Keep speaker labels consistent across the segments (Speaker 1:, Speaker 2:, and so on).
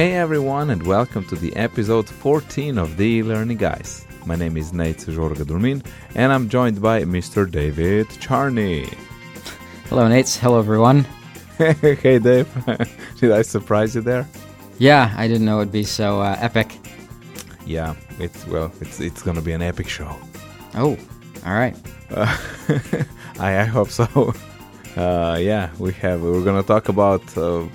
Speaker 1: Hey everyone, and welcome to the episode 14 of the Learning Guys. My name is Nejc Žorga Dulmin, and I'm joined by Mr. David Charney.
Speaker 2: Hello, Nejc. Hello, everyone.
Speaker 1: hey, Dave. Did I surprise you there?
Speaker 2: Yeah, I didn't know it'd be so uh, epic.
Speaker 1: Yeah, it's well, it's it's gonna be an epic show.
Speaker 2: Oh, all right.
Speaker 1: Uh, I, I hope so. Uh, yeah, we have. We're gonna talk about uh,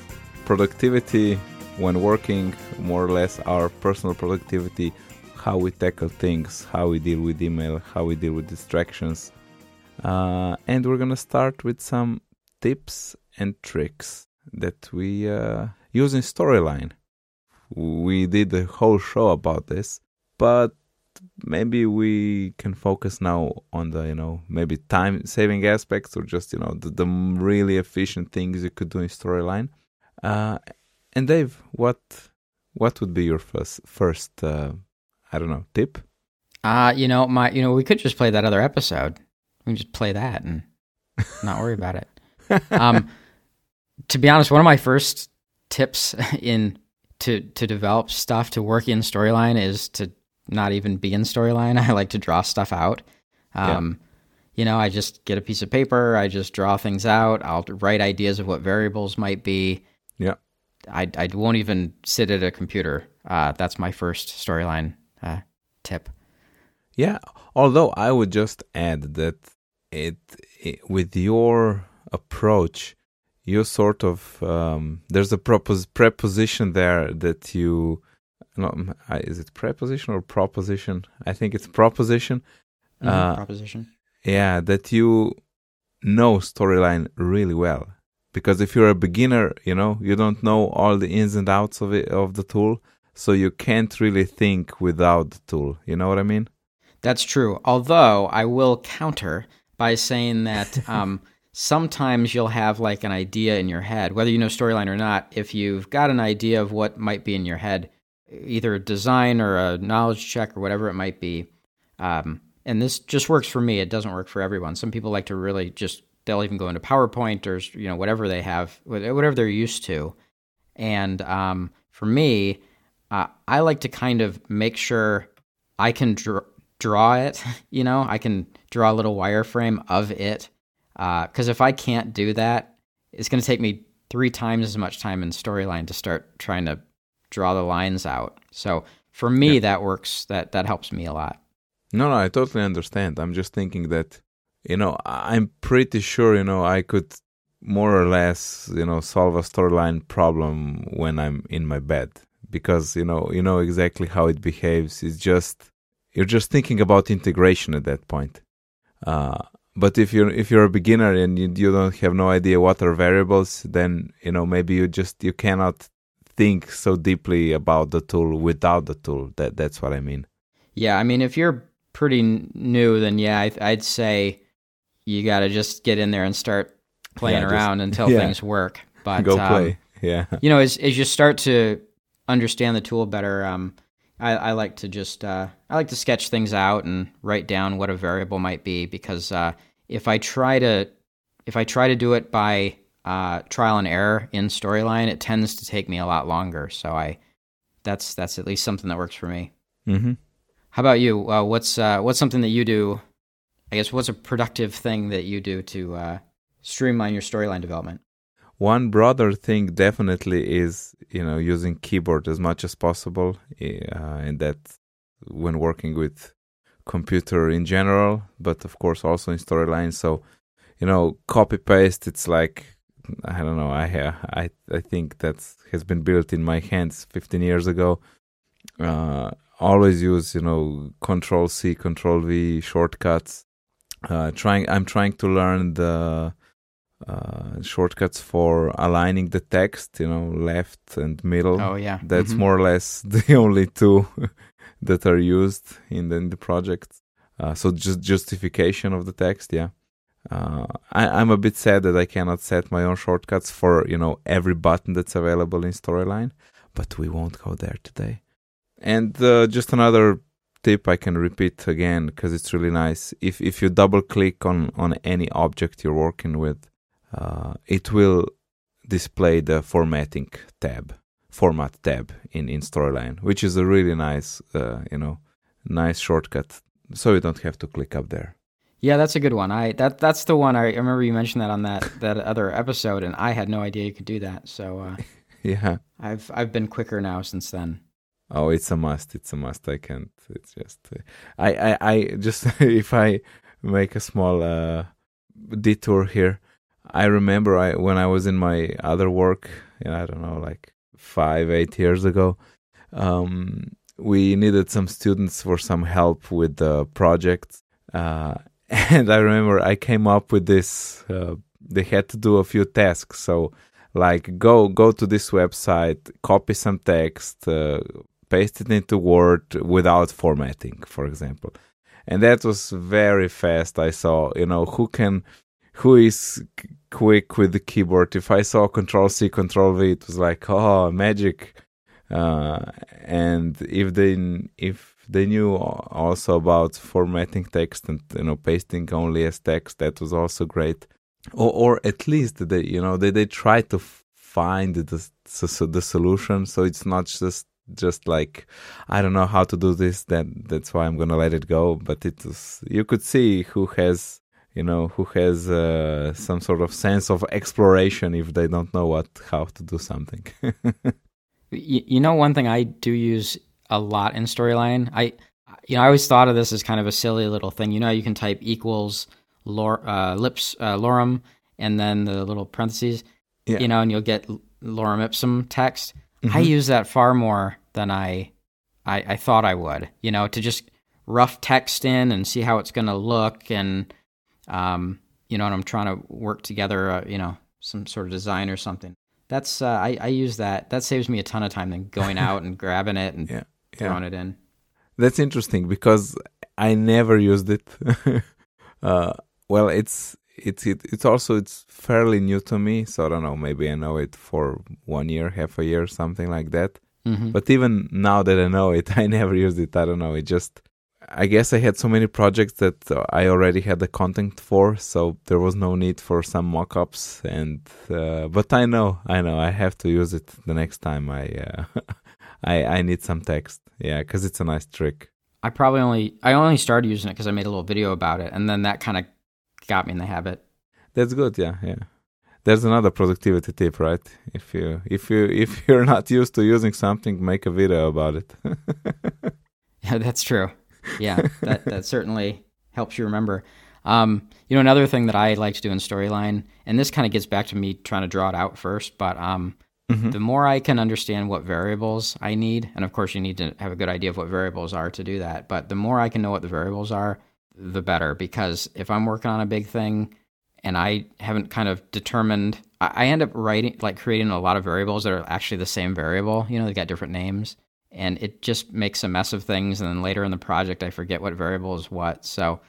Speaker 1: productivity when working, more or less our personal productivity, how we tackle things, how we deal with email, how we deal with distractions, uh, and we're gonna start with some tips and tricks that we uh, use in Storyline. We did a whole show about this, but maybe we can focus now on the you know maybe time saving aspects or just you know the, the really efficient things you could do in storyline uh, and dave what what would be your first first uh, i don't know tip
Speaker 2: uh you know my you know we could just play that other episode we can just play that and not worry about it um to be honest one of my first tips in to to develop stuff to work in storyline is to not even be in storyline. I like to draw stuff out. Um, yeah. You know, I just get a piece of paper, I just draw things out. I'll write ideas of what variables might be.
Speaker 1: Yeah.
Speaker 2: I, I won't even sit at a computer. Uh, that's my first storyline uh, tip.
Speaker 1: Yeah. Although I would just add that it, it with your approach, you sort of um, there's a propos- preposition there that you no, is it preposition or proposition? I think it's proposition.
Speaker 2: Mm-hmm, uh, proposition.
Speaker 1: Yeah, that you know storyline really well. Because if you're a beginner, you know, you don't know all the ins and outs of it of the tool, so you can't really think without the tool. You know what I mean?
Speaker 2: That's true. Although I will counter by saying that um, sometimes you'll have like an idea in your head, whether you know storyline or not. If you've got an idea of what might be in your head, either a design or a knowledge check or whatever it might be. Um, and this just works for me. It doesn't work for everyone. Some people like to really just they'll even go into PowerPoint or you know whatever they have, whatever they're used to. And um, for me, uh, I like to kind of make sure I can dr- draw it. You know, I can draw a little wireframe of it. Because uh, if I can't do that, it's going to take me three times as much time in storyline to start trying to draw the lines out. So for me, yeah. that works. That that helps me a lot.
Speaker 1: No, no, I totally understand. I'm just thinking that, you know, I'm pretty sure, you know, I could more or less, you know, solve a storyline problem when I'm in my bed because you know, you know exactly how it behaves. It's just you're just thinking about integration at that point. Uh, but if you're if you're a beginner and you, you don't have no idea what are variables, then you know maybe you just you cannot think so deeply about the tool without the tool. That that's what I mean.
Speaker 2: Yeah, I mean, if you're pretty new, then yeah, I, would say you got to just get in there and start playing yeah, around just, until yeah. things work. But
Speaker 1: go um, play. Yeah,
Speaker 2: you know, as as you start to understand the tool better, um, I, I like to just uh, I like to sketch things out and write down what a variable might be because uh, if I try to if I try to do it by uh, trial and error in storyline, it tends to take me a lot longer. So I, that's that's at least something that works for me.
Speaker 1: Mm-hmm.
Speaker 2: How about you? Uh, what's uh, what's something that you do? I guess what's a productive thing that you do to uh, streamline your storyline development?
Speaker 1: One broader thing definitely is you know using keyboard as much as possible, uh, and that when working with computer in general, but of course also in storyline. So you know, copy paste. It's like I don't know. I I I think that has been built in my hands 15 years ago. Uh, always use you know Control C, Control V shortcuts. Uh, trying, I'm trying to learn the uh, shortcuts for aligning the text. You know, left and middle.
Speaker 2: Oh yeah,
Speaker 1: that's mm-hmm. more or less the only two that are used in the, in the project. Uh, so just justification of the text, yeah. Uh, I, am a bit sad that I cannot set my own shortcuts for you know every button that's available in Storyline, but we won't go there today. And uh, just another tip I can repeat again because it's really nice. If if you double click on on any object you're working with, uh, it will display the formatting tab. format tab in in Storyline, which is a really nice, uh, you know, nice shortcut, so you don't have to click up there.
Speaker 2: Yeah, that's a good one. I that that's the one I, remember you mentioned that on that that other episode, and I had no idea you could do that. So uh,
Speaker 1: yeah,
Speaker 2: I've I've been quicker now since then.
Speaker 1: Oh, it's a must. It's a must. I can't. It's just I I I just if I make a small uh, detour here. I remember I when I was in my other work, you know, I don't know, like five eight years ago. Um, we needed some students for some help with the project. Uh, and I remember I came up with this. Uh, they had to do a few tasks, so like go go to this website, copy some text, uh, paste it into Word without formatting, for example. And that was very fast. I saw, you know, who can, who is quick with the keyboard. If I saw Control C, Control V, it was like, oh, magic. Uh, and if they if they knew also about formatting text and you know pasting only as text, that was also great. Or, or at least they you know they they try to find the the, the solution, so it's not just just like I don't know how to do this. That that's why I'm gonna let it go. But it was you could see who has you know who has uh, some sort of sense of exploration if they don't know what how to do something.
Speaker 2: you, you know, one thing I do use a lot in Storyline. I you know I always thought of this as kind of a silly little thing. You know, you can type equals lor, uh, lips uh, lorem and then the little parentheses. Yeah. You know, and you'll get lorem ipsum text Mm-hmm. I use that far more than I, I, I thought I would. You know, to just rough text in and see how it's going to look, and um, you know, and I'm trying to work together, uh, you know, some sort of design or something. That's uh, I, I use that. That saves me a ton of time than going out and grabbing it and yeah, throwing yeah. it in.
Speaker 1: That's interesting because I never used it. uh, well, it's it's it, it's also it's fairly new to me so i don't know maybe i know it for one year half a year something like that. Mm-hmm. but even now that i know it i never used it i don't know it just i guess i had so many projects that i already had the content for so there was no need for some mock-ups and uh, but i know i know i have to use it the next time i uh, i i need some text. Yeah because it's a nice trick.
Speaker 2: I probably only I only started using it because I made a little video about it, and then that kind of got me in the habit.
Speaker 1: That's good. Yeah, yeah. There's another productivity tip, right? If you if you if you're not used to using something, make a video about it.
Speaker 2: yeah, that's true. Yeah, that that certainly helps you remember. Um, you know, another thing that I like to do in Storyline, and this kind of gets back to me trying to draw it out first, but um, mm-hmm. the more I can understand what variables I need, and of course you need to have a good idea of what variables are to do that, but the more I can know what the variables are, the better because if I'm working on a big thing and I haven't kind of determined, I, end up writing, like creating a lot of variables that are actually the same variable. You know, they got different names and it just makes a mess of things. And then later in the project, I forget what variable is what. So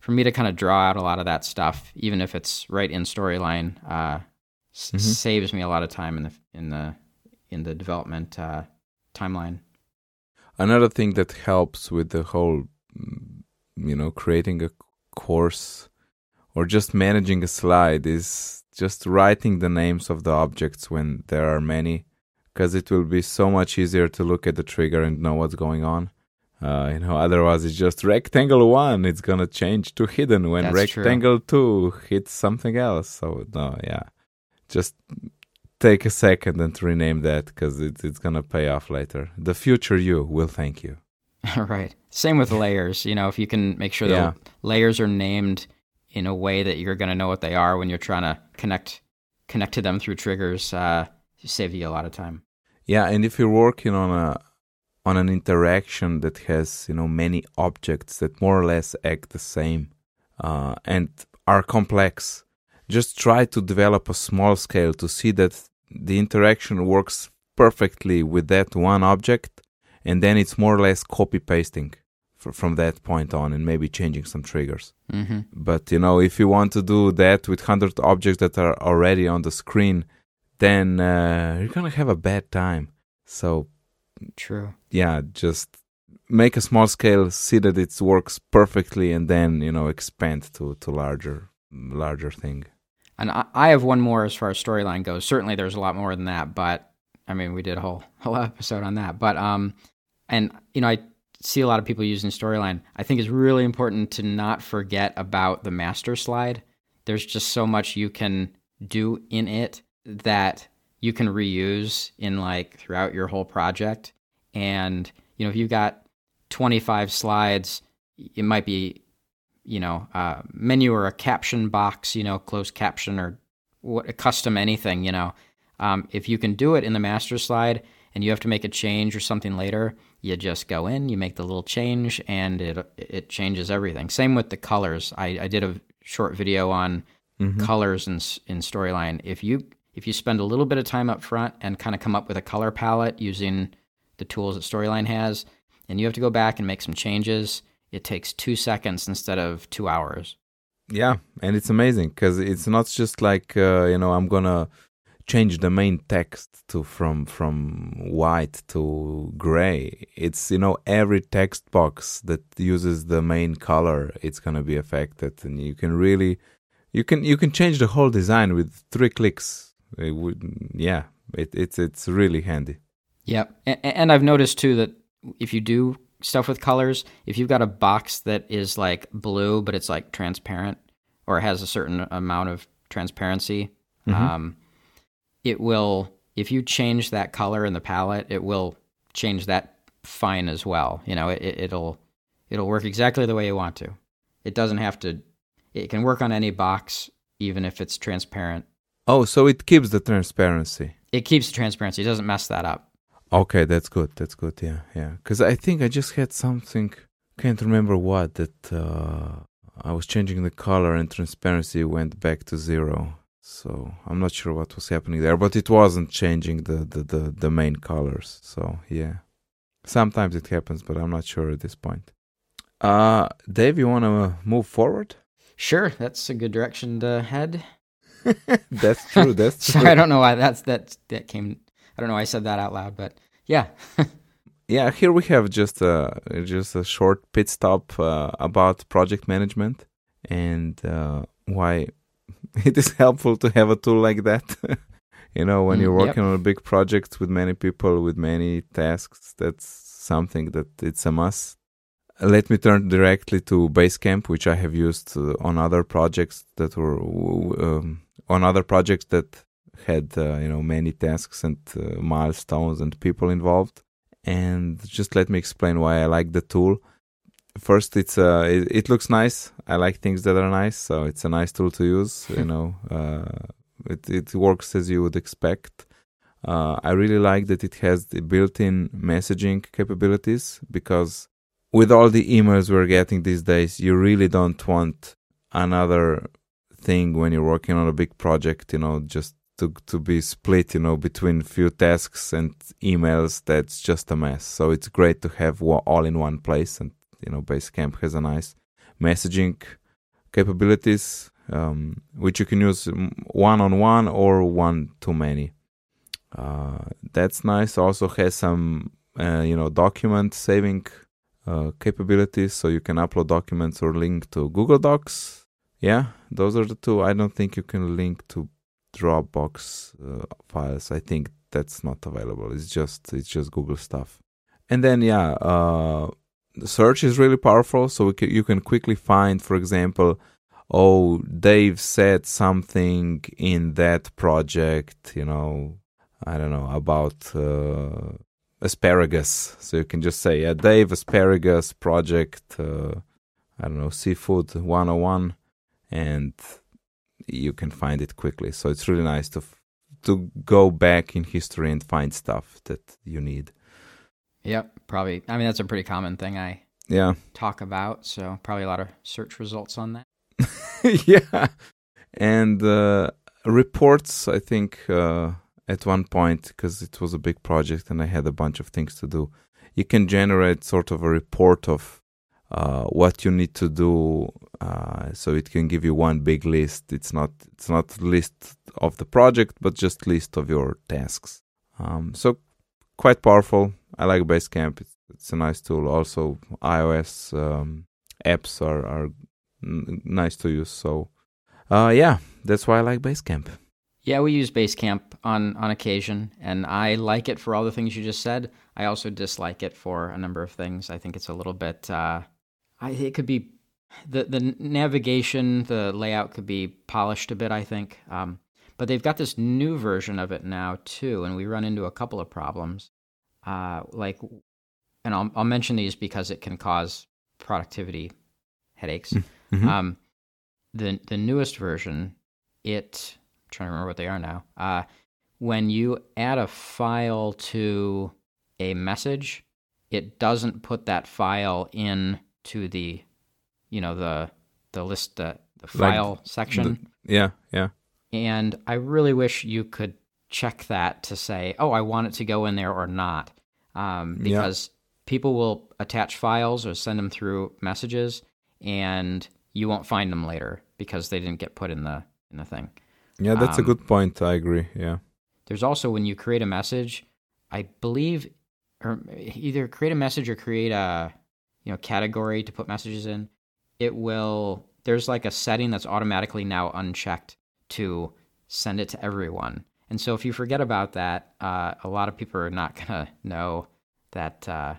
Speaker 2: for me to kind of draw out a lot of that stuff, even if it's right in storyline, uh, mm-hmm. s- saves me a lot of time in the in the in the development uh, timeline.
Speaker 1: Another thing that helps with the whole you know creating a course or just managing a slide is just writing the names of the objects when there are many because it will be so much easier to look at the trigger and know what's going on. Uh, you know otherwise it's just rectangle one it's gonna change to hidden when That's rectangle true. two hits something else. So no yeah. Just take a second and rename that because it, it's gonna pay off later. The future you will thank you
Speaker 2: right. Same with layers. You know, if you can make sure yeah. the layers are named in a way that you're going to know what they are when you're trying to connect connect to them through triggers, uh, save you a lot of time.
Speaker 1: Yeah, and if you're working on a on an interaction that has you know many objects that more or less act the same uh, and are complex, just try to develop a small scale to see that the interaction works perfectly with that one object and then it's more or less copy pasting from that point on and maybe changing some triggers. Mm-hmm. But you know, if you want to do that with 100 objects that are already on the screen, then uh, you're gonna have a bad time. So,
Speaker 2: true.
Speaker 1: Yeah, just make a small scale, see that it works perfectly, and then you know expand to to larger larger thing.
Speaker 2: And I, I have one more as far as storyline goes. Certainly, there's a lot more than that, but I mean, we did a whole whole episode on that. But um, and you know, I see a lot of people using Storyline. I think it's really important to not forget about the master slide. There's just so much you can do in it that you can reuse in like throughout your whole project. And you know, if you've got 25 slides, it might be you know, a menu or a caption box, you know, closed caption or what, a custom anything, you know. Um, if you can do it in the master slide and you have to make a change or something later, you just go in, you make the little change, and it it changes everything. Same with the colors. I, I did a short video on mm-hmm. colors in in Storyline. If you if you spend a little bit of time up front and kind of come up with a color palette using the tools that Storyline has, and you have to go back and make some changes, it takes two seconds instead of two hours.
Speaker 1: Yeah, and it's amazing because it's not just like uh, you know I'm gonna change the main text to from from white to gray. It's you know every text box that uses the main color, it's gonna be affected, and you can really you can you can change the whole design with three clicks. It would, yeah, it, it's it's really handy.
Speaker 2: yeah and, and I've noticed too that if you do stuff with colors, if you've got a box that is like blue but it's like transparent or has a certain amount of transparency, mm-hmm. um, it will. If you change that color in the palette, it will change that fine as well. You know, it, it'll it'll work exactly the way you want to. It doesn't have to. It can work on any box, even if it's transparent.
Speaker 1: Oh, so it keeps the transparency.
Speaker 2: It keeps the transparency. It doesn't mess that up.
Speaker 1: Okay, that's good. That's good. Yeah, yeah. Because I think I just had something. Can't remember what that. Uh, I was changing the color and transparency went back to zero. So I'm not sure what was happening there, but it wasn't changing the the the, the main colors. So yeah, sometimes it happens, but I'm not sure at this point. Uh, Dave, you want to move forward?
Speaker 2: Sure, that's a good direction to head.
Speaker 1: that's true. That's
Speaker 2: true. Sorry, I don't know why that's that that came. I don't know why I said that out loud, but yeah.
Speaker 1: yeah, here we have just a just a short pit stop uh, about project management and uh, why it is helpful to have a tool like that. you know, when mm, you're working yep. on a big project with many people with many tasks, that's something that it's a must. Let me turn directly to Basecamp, which I have used uh, on other projects that were um, on other projects that had uh, you know many tasks and uh, milestones and people involved and just let me explain why i like the tool first it's uh it, it, looks nice i like things that are nice so it's a nice tool to use you know uh it, it works as you would expect uh, i really like that it has the built-in messaging capabilities because with all the emails we're getting these days you really don't want another thing when you're working on a big project you know just to to be split, you know, between few tasks and emails. That's just a mess. So it's great to have all in one place, and you know, Basecamp has a nice messaging capabilities, um, which you can use one on one or one to many. Uh, that's nice. Also has some uh, you know document saving uh, capabilities, so you can upload documents or link to Google Docs. Yeah, those are the two. I don't think you can link to Dropbox uh, files. I think that's not available. It's just it's just Google stuff. And then yeah, uh, the search is really powerful. So you can quickly find, for example, oh Dave said something in that project. You know, I don't know about uh, asparagus. So you can just say yeah, Dave asparagus project. Uh, I don't know seafood 101 and you can find it quickly. So it's really nice to f- to go back in history and find stuff that you need.
Speaker 2: Yep, probably. I mean, that's a pretty common thing I
Speaker 1: yeah
Speaker 2: talk about. So probably a lot of search results on that.
Speaker 1: yeah, and uh, reports. I think uh, at one point because it was a big project and I had a bunch of things to do. You can generate sort of a report of uh, what you need to do uh, so it can give you one big list it's not it's not list of the project but just list of your tasks um, so quite powerful i like basecamp it's, it's a nice tool also ios um, apps are, are n- nice to use so uh, yeah that's why i like basecamp
Speaker 2: Yeah, we use Basecamp on on occasion, and I like it for all the things you just said. I also dislike it for a number of things. I think it's a little bit. Uh, I it could be the the navigation, the layout could be polished a bit. I think, um, but they've got this new version of it now too, and we run into a couple of problems. Uh, like, and I'll I'll mention these because it can cause productivity headaches.
Speaker 1: Mhm.
Speaker 2: Um, the the newest version, it I'm trying to remember what they are now. Uh, when you add a file to a message, it doesn't put that file in to the, you know, the the list the, the
Speaker 1: Like
Speaker 2: file section.
Speaker 1: yeah, yeah.
Speaker 2: And I really wish you could check that to say, oh, I want it to go in there or not. Um,
Speaker 1: Yeah.
Speaker 2: because people will attach files or send them through messages and you won't find them later because they didn't get put in the in the thing.
Speaker 1: Yeah, that's a
Speaker 2: Um,
Speaker 1: good point. I agree. Yeah.
Speaker 2: There's also when you create a message, I believe, or either create a message or create a you know category to put messages in. It will. There's like a setting that's automatically now unchecked to send it to everyone. And so if you forget about that, uh, a lot of people are not gonna know that uh,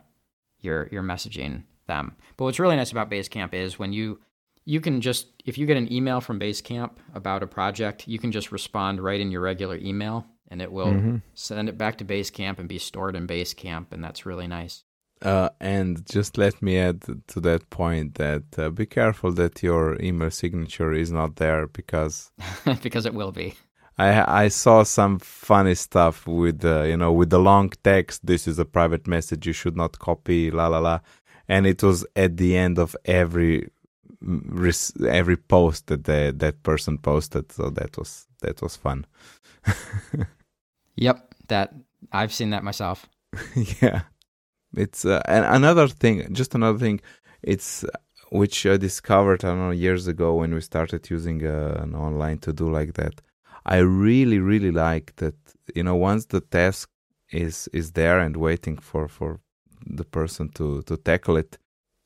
Speaker 2: you're you're messaging them. But what's really nice about Basecamp is when you you can just if you get an email from Basecamp about a project, you can just respond right in your regular email, and it will
Speaker 1: Mhm.
Speaker 2: send it back to Basecamp and be stored in Basecamp, and that's really nice.
Speaker 1: Uh, and just let me add to that point that uh, be careful that your email signature is not there because
Speaker 2: because it will be.
Speaker 1: I I saw some funny stuff with uh, you know with the long text. This is a private message. You should not copy. La la la, and it was at the end of every mm, every post that the, that person posted. So that was that was fun.
Speaker 2: Yep, that I've seen that myself.
Speaker 1: yeah, it's uh, another thing. Just another thing. It's uh, which I discovered I don't know years ago when we started using uh, an online to do like that. I really really like that. You know, once the task is is there and waiting for for the person to to tackle it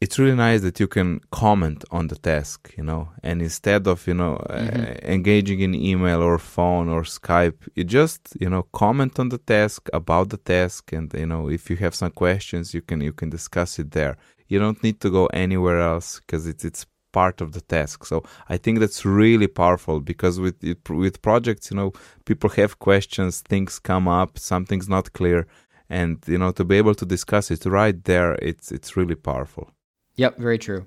Speaker 1: it's really nice that you can comment on the task you know? And instead of you know uh,
Speaker 2: Mhm.
Speaker 1: engaging in email or phone or skype you just you know comment on the task about the task and you know if you have some questions you can you can discuss it there. You don't need to go anywhere else because it's it's part of the task. So i think that's really powerful because with it, with projects you know people have questions things come up something's not clear and you know to be able to discuss it right there it's it's really powerful
Speaker 2: Yep, very true.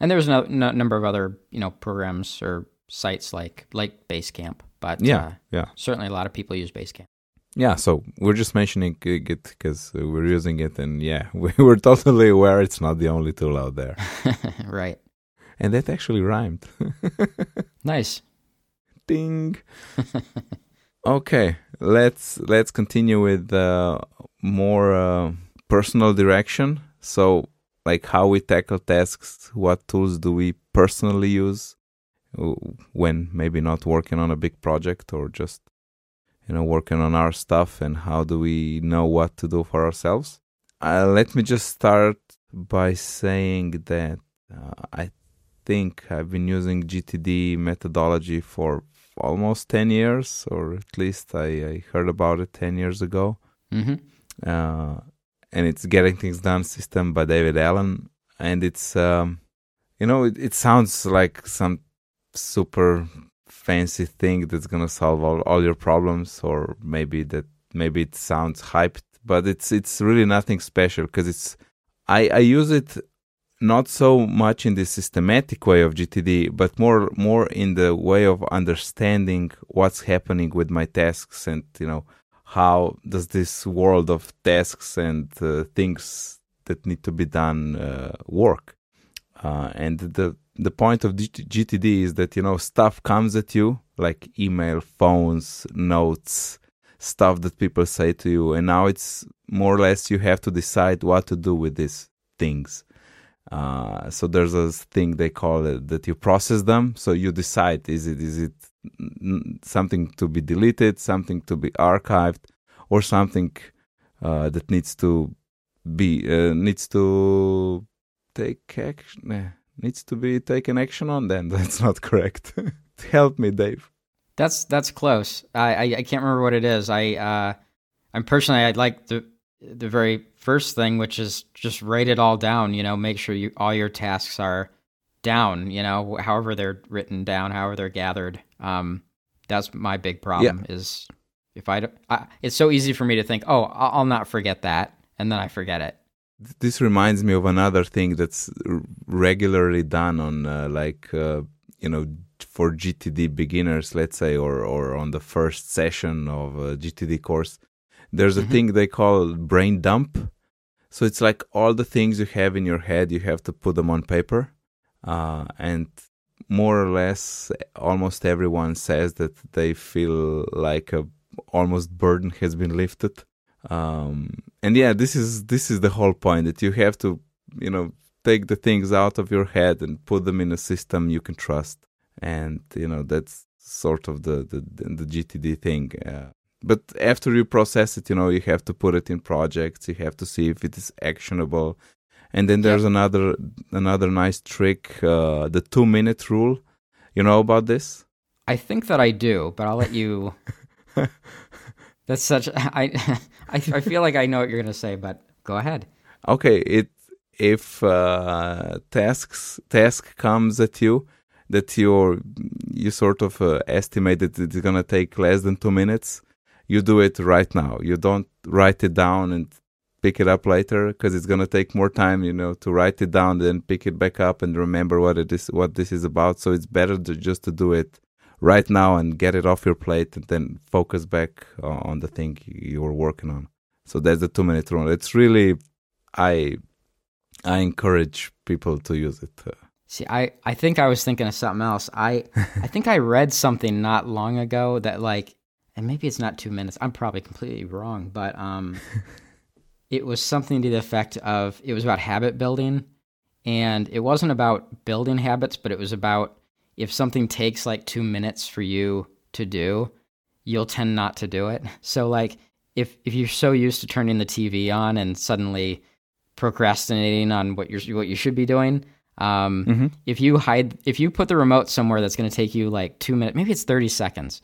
Speaker 2: And there's a no, number of other you know programs or sites like like Basecamp, but
Speaker 1: yeah
Speaker 2: uh,
Speaker 1: yeah
Speaker 2: certainly a lot of people use Basecamp.
Speaker 1: yeah so we're just mentioning it because we're using it and yeah we we're totally aware it's not the only tool out there
Speaker 2: right.
Speaker 1: and that actually rhymed
Speaker 2: Nice.
Speaker 1: ding okay let's let's continue with uh, more uh, personal direction so like how we tackle tasks what tools do we personally use when maybe not working on a big project or just you know working on our stuff and how do we know what to do for ourselves. Uh, let me just start by saying that uh, i think i've been using gtd methodology for almost 10 years or at least i, I heard about it 10 years ago.
Speaker 2: Hmm
Speaker 1: uh, and it's getting things done system by david allen. And it's um, you know it, it sounds like some super fancy thing that's gonna solve all, all your problems or maybe that maybe it sounds hyped but it's it's really nothing special because it's I, I use it not so much in the systematic way of GTD, but more more in the way of understanding what's happening with my tasks and you know how does this world of tasks and uh, things that need to be done uh, work. Uh, and the the point of GTD is that you know stuff comes at you like email, phones, notes, stuff that people say to you, and now it's more or less you have to decide what to do with these things. Uh, so there's a thing they call it that you process them. So you decide is it is it something to be deleted, something to be archived, or something uh, that needs to be uh, needs to take action. needs to be taken action on. Then that's not correct. Help me, Dave.
Speaker 2: That's that's close. I, I, I can't remember what it is. I uh, I'm personally I like the the very first thing, which is just write it all down. You know, make sure you all your tasks are down. You know, however they're written down, however they're gathered. Um, that's my big problem. Yeah. Is if I, I, it's so easy for me to think, oh, I'll not forget that, and then I forget it.
Speaker 1: This reminds me of another thing that's regularly done on uh, like uh, you know for GTD beginners, let's say, or or on the first session of a GTD course, there's a mm-hmm. thing they call brain dump. So it's like all the things you have in your head, you have to put them on paper, uh, and more or less, almost everyone says that they feel like a almost burden has been lifted. Um, and yeah, this is this is the whole point that you have to, you know, take the things out of your head and put them in a system you can trust and you know that's sort of the the, the GTD thing. Uh, but after you process it, you know you have to put it in projects. You have to see if it is actionable, and then there's another another nice trick, uh, the two minute rule. You know about this?
Speaker 2: I think that I do, but I'll let you. That's such. I, I I feel like I know what you're gonna say, but go ahead.
Speaker 1: Okay, it if uh, tasks task comes at you that you're you sort of uh, estimate that it's gonna take less than two minutes, you do it right now. You don't write it down and pick it up later because it's gonna take more time, you know, to write it down, then pick it back up and remember what it is, what this is about. So it's better to just to do it right now and get it off your plate, and then focus back on the thing you were working on. So that's the two minute rule. It's really, I, I encourage people to use it. Uh,
Speaker 2: See, I, I think I was thinking of something else. I I think I read something not long ago that like, and maybe it's not two minutes. I'm probably completely wrong, but um, it was something to the effect of it was about habit building, and it wasn't about building habits, but it was about if something takes like two minutes for you to do, you'll tend not to do it. So like if if you're so used to turning the TV on and suddenly procrastinating on what you're what you should be doing um, mm-hmm. If you hide, if you put the remote somewhere that's going to take you like two minutes, maybe it's thirty seconds.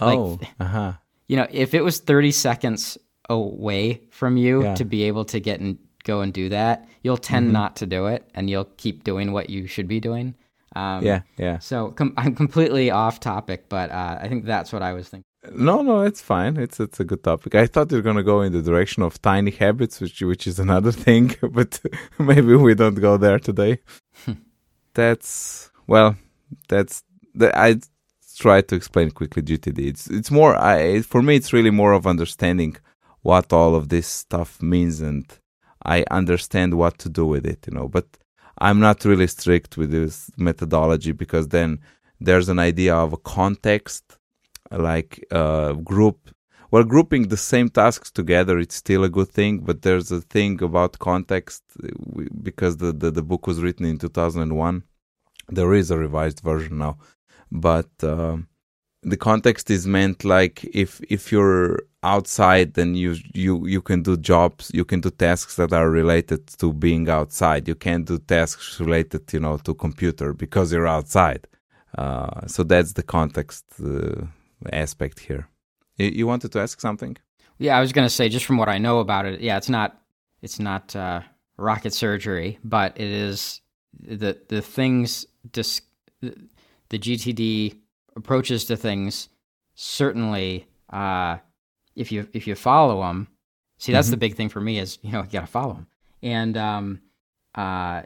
Speaker 1: Oh, like, uh-huh.
Speaker 2: You know, if it was thirty seconds away from you yeah. to be able to get and go and do that, you'll tend mm-hmm. not to do it, and you'll keep doing what you should be doing.
Speaker 1: Um, yeah, yeah.
Speaker 2: So com- I'm completely off topic, but uh, I think that's what I was thinking.
Speaker 1: No, no, it's fine. It's it's a good topic. I thought you're gonna go in the direction of tiny habits, which which is another thing, but maybe we don't go there today. that's well, that's the, I try to explain quickly GTD. It's it's more I for me it's really more of understanding what all of this stuff means and I understand what to do with it, you know. But I'm not really strict with this methodology because then there's an idea of a context like uh, group well grouping the same tasks together it's still a good thing but there's a thing about context because the, the, the book was written in 2001 there is a revised version now but uh, the context is meant like if if you're outside then you you you can do jobs you can do tasks that are related to being outside you can't do tasks related you know to computer because you're outside uh, so that's the context uh, aspect here. You wanted to ask something?
Speaker 2: Yeah, I was going to say just from what I know about it. Yeah, it's not it's not uh, rocket surgery, but it is the the things dis- the GTD approaches to things. Certainly, uh, if you if you follow them, see that's mm-hmm. the big thing for me is you know you got to follow them, and um, uh,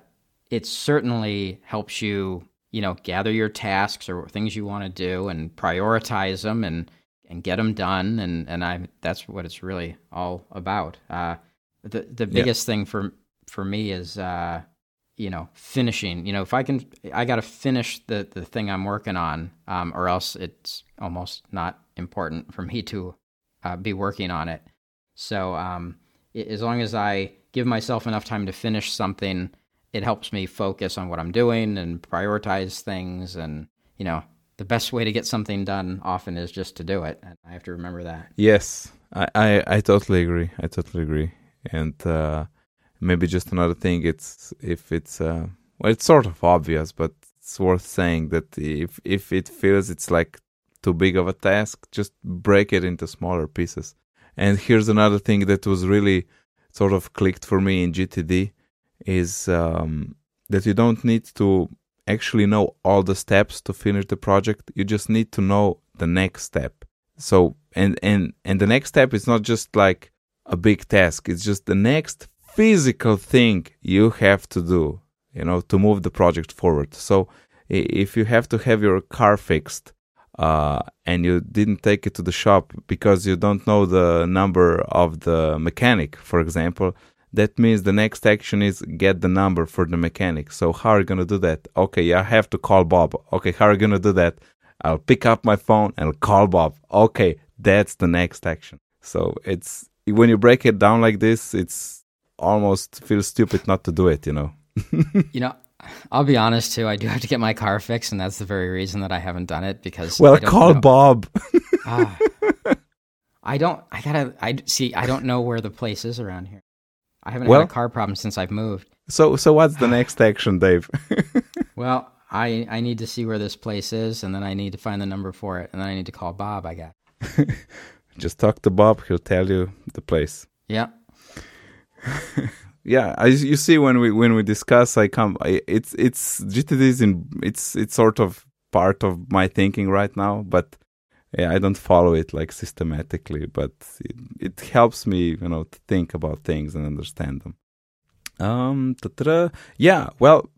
Speaker 2: it certainly helps you you know, gather your tasks or things you want to do and prioritize them and and get them done. And and I that's what it's really all about. Uh, the the biggest thing for for me is uh, you know finishing. You know, if I can, I got to finish the the thing I'm working on, um, or else it's almost not important for me to uh, be working on it. So um, it, as long as I give myself enough time to finish something it helps me focus on what I'm doing and prioritize things. And, you know, the best way to get something done often is just to do it. And I have to remember that.
Speaker 1: Yes, I, I, I totally agree. I totally agree. And uh, maybe just another thing, it's if it's, uh, well, it's sort of obvious, but it's worth saying that if, if it feels it's like too big of a task, just break it into smaller pieces. And here's another thing that was really sort of clicked for me in GTD is um, that you don't need to actually know all the steps to finish the project. You just need to know the next step. So and and and the next step is not just like a big task. It's just the next physical thing you have to do, you know, to move the project forward. So if you have to have your car fixed uh, and you didn't take it to the shop because you don't know the number of the mechanic, for example, that means the next action is get the number for the mechanic. So how are you gonna do that? Okay, I have to call Bob. Okay, how are you gonna do that? I'll pick up my phone and call Bob. Okay, that's the next action. So it's when you break it down like this, it's almost feel stupid not to do it. You know.
Speaker 2: you know, I'll be honest too. I do have to get my car fixed, and that's the very reason that I haven't done it because.
Speaker 1: Well, call know. Bob.
Speaker 2: ah, I don't. I gotta. I see. I don't know where the place is around here. I haven't well, had a car problem since I've moved.
Speaker 1: So, so what's the next action, Dave?
Speaker 2: well, I I need to see where this place is, and then I need to find the number for it, and then I need to call Bob. I guess.
Speaker 1: Just talk to Bob. He'll tell you the place.
Speaker 2: Yeah
Speaker 1: yeah as you see when we when we discuss i come I, it's it's gtd is in it's it's sort of part of my thinking right now but yeah, i don't follow it like systematically but it, it helps me you know to think about things and understand them. Um yeah well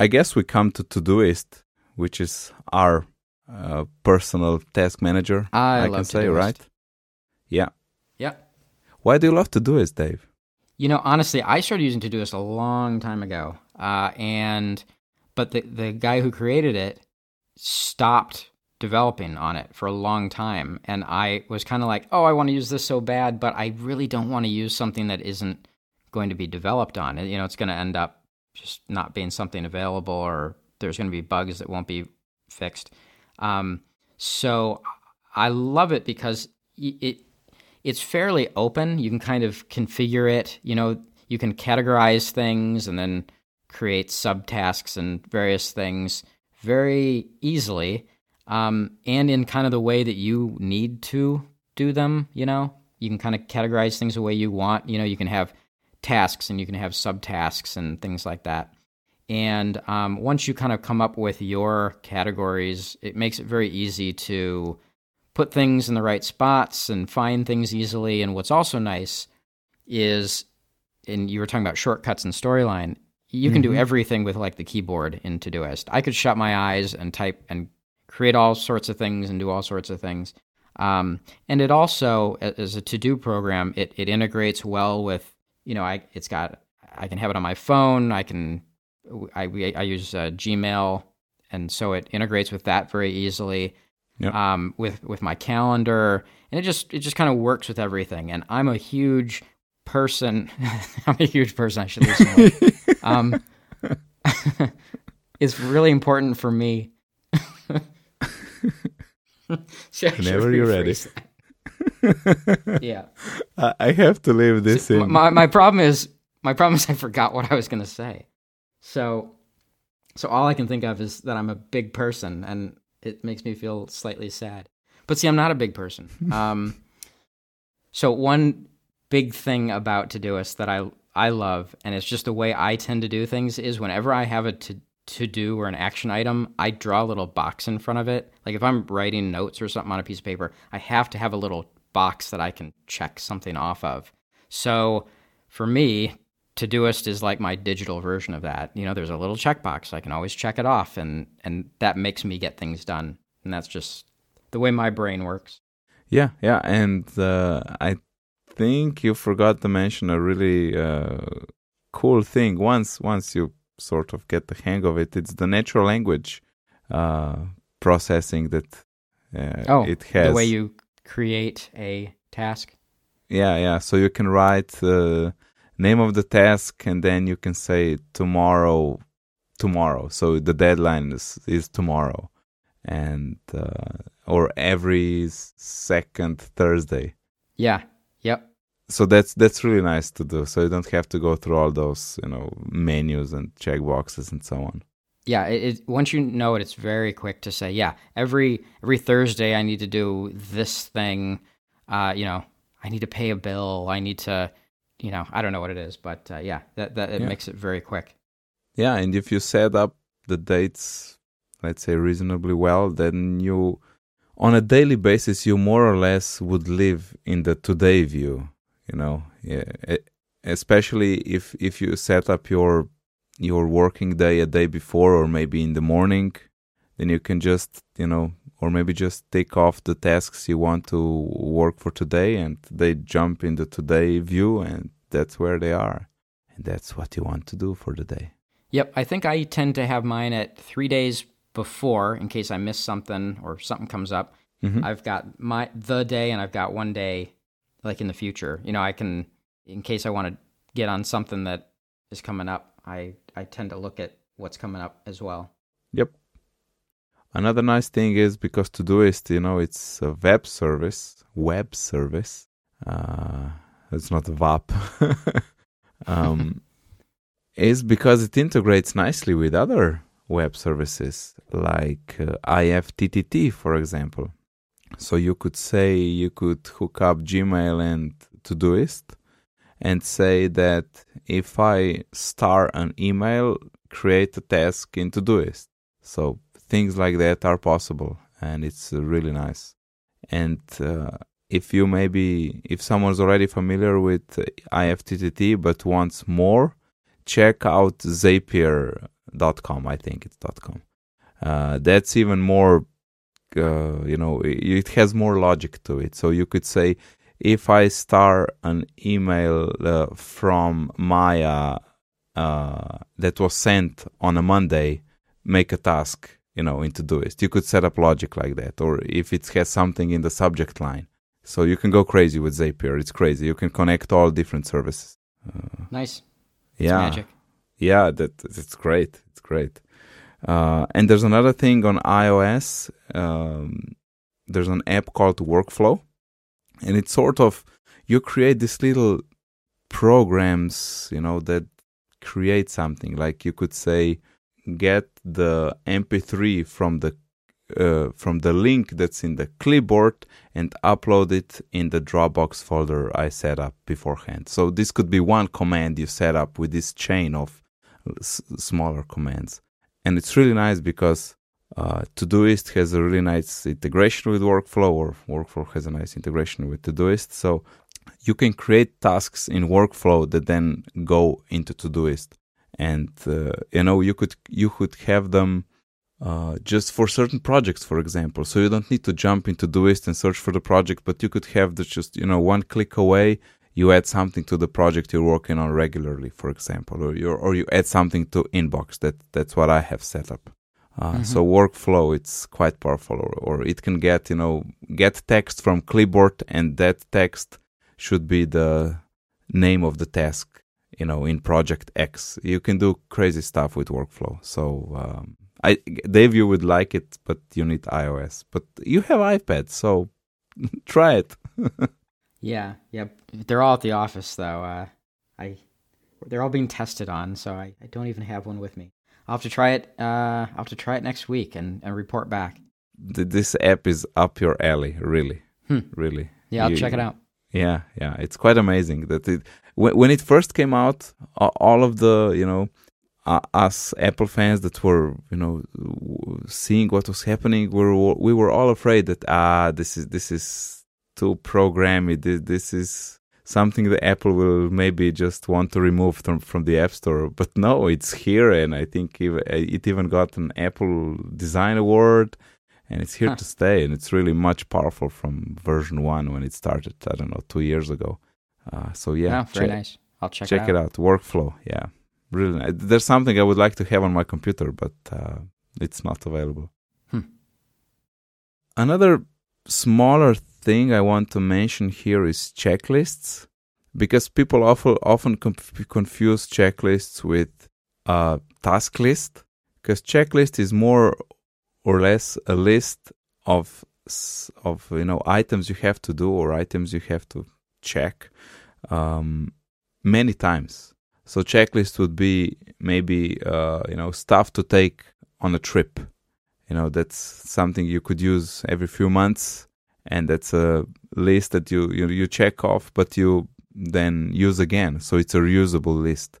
Speaker 1: i guess we come to todoist which is our uh, personal task manager
Speaker 2: i, I can say right?
Speaker 1: Yeah.
Speaker 2: Yeah.
Speaker 1: Why do you love todoist dave
Speaker 2: you know, honestly, I started using Todoist a long time ago, uh, and but the the guy who created it stopped developing on it for a long time, and I was kind of like, oh, I want to use this so bad, but I really don't want to use something that isn't going to be developed on. You know, it's going to end up just not being something available, or there's going to be bugs that won't be fixed. Um, so I love it because it it's fairly open. You can kind of configure it. You know, you can categorize things and then create subtasks and various things very easily, um, and in kind of the way that you need to do them. You know, you can kind of categorize things the way you want. You know, you can have tasks and you can have subtasks and things like that. And um, once you kind of come up with your categories, it makes it very easy to put things in the right spots and find things easily. And what's also nice is, and you were talking about shortcuts and storyline, you can mm-hmm. do everything with like the keyboard in Todoist. I could shut my eyes and type and create all sorts of things and do all sorts of things. Um, and it also, as a to do program, it, it integrates well with, you know, I, it's got, I can have it on my phone. I can, I, I use uh, Gmail. And so it integrates with that very easily yep. um, with with my calendar, and it just it just kind of works with everything. And I'm a huge person. I'm a huge person. I should listen. um, it's really important for me.
Speaker 1: Whenever you're ready.
Speaker 2: yeah.
Speaker 1: I have to leave this in.
Speaker 2: My my problem is my problem is I forgot what I was going to say. So so all I can think of is that I'm a big person and it makes me feel slightly sad. But see, I'm not a big person. Um, so one big thing about Todoist that I I love, and it's just the way I tend to do things, is whenever I have a to to do or an action item, I draw a little box in front of it. Like if I'm writing notes or something on a piece of paper, I have to have a little box that I can check something off of. So for me, Todoist is like my digital version of that. You know, there's a little checkbox. I can always check it off, and and that makes me get things done. And that's just the way my brain works.
Speaker 1: Yeah, yeah, and uh, I think you forgot to mention a really uh, cool thing. Once once you sort of get the hang of it, it's the natural language uh, processing that uh,
Speaker 2: oh,
Speaker 1: it has.
Speaker 2: The way you create a task.
Speaker 1: Yeah, yeah. So you can write uh, name of the task and then you can say tomorrow tomorrow. So the deadline is, is tomorrow. And uh, or every second thursday.
Speaker 2: Yeah. Yep.
Speaker 1: So that's that's really nice to do. So you don't have to go through all those you know menus and checkboxes and so on.
Speaker 2: Yeah, it, it, once you know it, it's very quick to say, yeah, every every Thursday I need to do this thing. Uh, you know, I need to pay a bill. I need to, you know, I don't know what it is, but uh, yeah, that that it
Speaker 1: Yeah.
Speaker 2: makes it very quick.
Speaker 1: Yeah, and if you set up the dates, let's say reasonably well, then you, on a daily basis, you more or less would live in the today view. You know, yeah, especially if if you set up your your working day a day before or maybe in the morning, then you can just you know, or maybe just take off the tasks you want to work for today, and they jump in the today view, and that's where they are, and that's what you want to do for the day.
Speaker 2: Yep, I think I tend to have mine at three days before in case I miss something or something comes up.
Speaker 1: Mhm.
Speaker 2: I've got my the day and I've got one day like in the future. You know, I can in case I want to get on something that is coming up, I I tend to look at what's coming up as well.
Speaker 1: Yep. Another nice thing is because Todoist, you know, it's a web service, web service. Uh, it's not a VAP. um, is because it integrates nicely with other web services like uh, IFTTT, for example. So you could say you could hook up Gmail and Todoist and say that if I star an email, create a task in Todoist. So things like that are possible, and it's uh, really nice. And uh, if you maybe if someone's already familiar with uh, IFTTT but wants more, check out Zapier.com. I think it's .com. Uh, that's even more. Uh, you know, it has more logic to it. So you could say, if I star an email uh, from Maya that was sent on a Monday, make a task, you know, in Todoist. You could set up logic like that, or if it has something in the subject line. So you can go crazy with Zapier. It's crazy. You can connect all different services. Uh,
Speaker 2: Nice. It's
Speaker 1: yeah,
Speaker 2: magic.
Speaker 1: yeah, that it's great. It's great. Uh, and there's another thing on iOS. Um, there's an app called Workflow, and it's sort of you create these little programs, you know, that create something. Like you could say, get the MP3 from the uh, from the link that's in the clipboard and upload it in the Dropbox folder I set up beforehand. So this could be one command you set up with this chain of s- smaller commands, and it's really nice because uh, Todoist has a really nice integration with Workflow, or Workflow has a nice integration with Todoist. So you can create tasks in Workflow that then go into Todoist, and uh, you know you could you could have them uh, just for certain projects, for example. So you don't need to jump into Todoist and search for the project, but you could have the just you know one click away. You add something to the project you're working on regularly, for example, or you or you add something to Inbox. That that's what I have set up. Uh, So workflow, it's quite powerful, or, or it can get you know get text from clipboard, and that text should be the name of the task, you know, in project X. You can do crazy stuff with workflow. So um, I Dave, you would like it, but you need iOS. But you have iPad, so try it.
Speaker 2: Yeah, yeah. They're all at the office though. Uh, I they're all being tested on, so I, I don't even have one with me. I'll have to try it. Uh, I'll have to try it next week and, and report back.
Speaker 1: This app is up your alley, really,
Speaker 2: Hmm.
Speaker 1: really.
Speaker 2: Yeah, I'll
Speaker 1: You-
Speaker 2: check it out.
Speaker 1: Yeah, yeah, it's quite amazing that it when, when it first came out, all of the you know uh, us Apple fans that were you know w- seeing what was happening, we were we were all afraid that ah this is this is too programmy. This this is something that Apple will maybe just want to remove from from the App Store. But no, it's here, and I think it even got an Apple Design Award and it's here
Speaker 2: Huh.
Speaker 1: to stay and it's really much powerful from version one when it started i don't know two years ago uh, so yeah
Speaker 2: oh, very
Speaker 1: check,
Speaker 2: nice. I'll check,
Speaker 1: check
Speaker 2: it out.
Speaker 1: it out workflow yeah really nice. there's something i would like to have on my computer but uh, it's not available
Speaker 2: Hmm.
Speaker 1: another smaller thing i want to mention here is checklists because people often often conf- confuse checklists with a task list because checklist is more or less a list of of you know items you have to do or items you have to check um, many times. So checklist would be maybe uh, you know stuff to take on a trip. You know, that's something you could use every few months, and that's a list that you you, you check off, but you then use again. So it's a reusable list.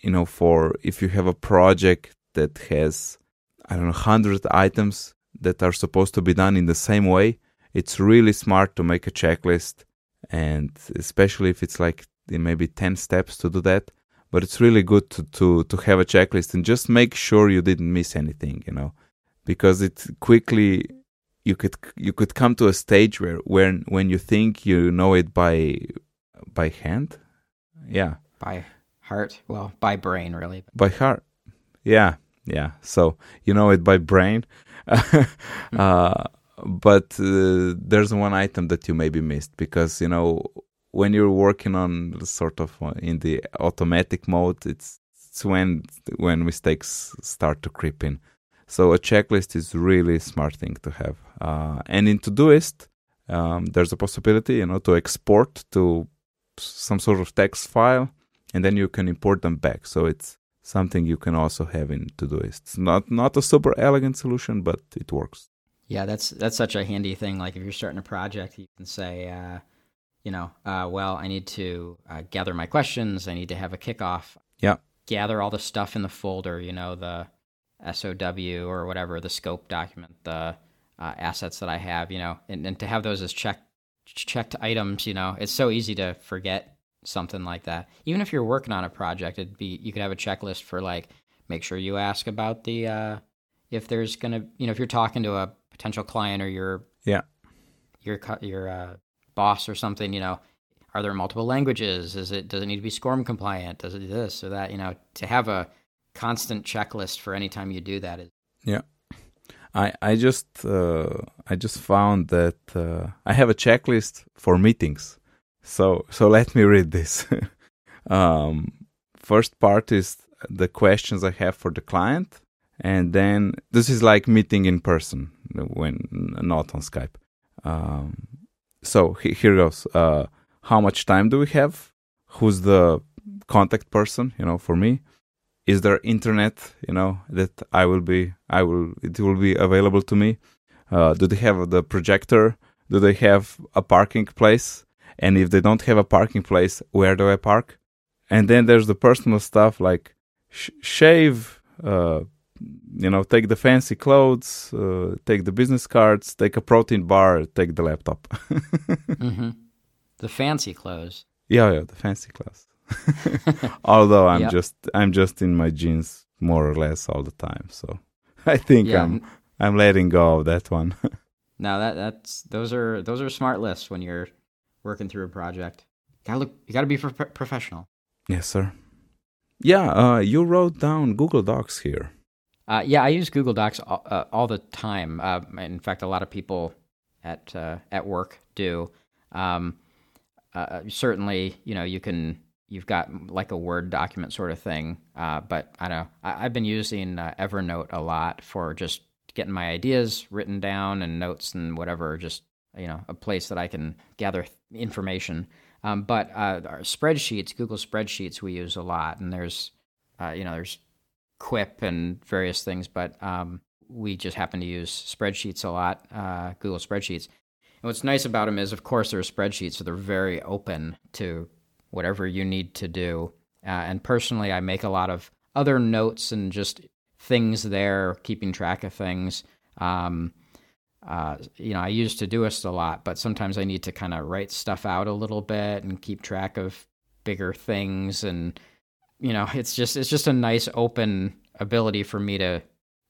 Speaker 1: You know, for if you have a project that has I don't know hundred items that are supposed to be done in the same way, it's really smart to make a checklist, and especially if it's like maybe ten steps to do that. But it's really good to to to have a checklist and just make sure you didn't miss anything. You know, because it quickly you could you could come to a stage where when when you think you know it by by hand. Yeah.
Speaker 2: By heart. Well by brain really.
Speaker 1: By heart. Yeah. Yeah. So you know it by brain. Uh, but uh, there's one item that you maybe missed because you know when you're working on sort of uh, in the automatic mode it's, it's when when mistakes start to creep in so a checklist is really smart thing to have. Uh, and in Todoist, um, there's a possibility, you know, to export to some sort of text file, and then you can import them back. So it's something you can also have in Todoist. It's not not a super elegant solution, but it works.
Speaker 2: Yeah, that's that's such a handy thing. Like if you're starting a project, you can say, uh, you know, uh, well, I need to uh, gather my questions. I need to have a kickoff.
Speaker 1: Yeah.
Speaker 2: Gather all the stuff in the folder. You know, the SOW or whatever the scope document, the uh, assets that I have, you know, and, and to have those as checked checked items, you know, it's so easy to forget something like that. Even if you're working on a project, it'd be you could have a checklist for like make sure you ask about the uh, if there's gonna you know if you're talking to a potential client or your
Speaker 1: yeah
Speaker 2: your your uh, boss or something, you know, are there multiple languages? Is it does it need to be SCORM compliant? Does it do this or that? You know, to have a constant checklist for any time you do that.
Speaker 1: Yeah. I I just uh, I just found that uh, I have a checklist for meetings. So so let me read this. um, first part is the questions I have for the client, and then this is like meeting in person when not on Skype. Um, so here goes. Uh, how much time do we have? Who's the contact person? You know, for me is there internet you know that i will be i will it will be available to me uh, do they have the projector do they have a parking place and if they don't have a parking place where do i park and then there's the personal stuff like sh- shave uh, you know take the fancy clothes uh, take the business cards take a protein bar take the laptop
Speaker 2: mm-hmm. the fancy clothes
Speaker 1: yeah yeah the fancy clothes Although I'm just I'm just in my jeans more or less all the time, so I think yeah. I'm I'm letting go of that one.
Speaker 2: no, that that's those are those are smart lists when you're working through a project. You gotta look. You gotta be pro- professional.
Speaker 1: Yes, sir. Yeah, uh, you wrote down Google Docs here.
Speaker 2: Uh, yeah, I use Google Docs all, uh, all the time. Uh, in fact, a lot of people at uh, at work do. Um, uh, certainly, you know, you can you've got like a Word document sort of thing. Uh, but I know I, have been using Evernote a lot for just getting my ideas written down and notes and whatever. Just you know, a place that I can gather information. Um, but our spreadsheets, Google spreadsheets, we use a lot, and there's you know there's Quip and various things, but um, we just happen to use spreadsheets a lot, uh, Google spreadsheets. And what's nice about them is, of course, they're spreadsheets, so they're very open to whatever you need to do. Uh, and personally, I make a lot of other notes and just things there, keeping track of things. Um, uh, you know, I use Todoist a lot, but sometimes I need to kind of write stuff out a little bit and keep track of bigger things. And you know, it's just it's just a nice open ability for me to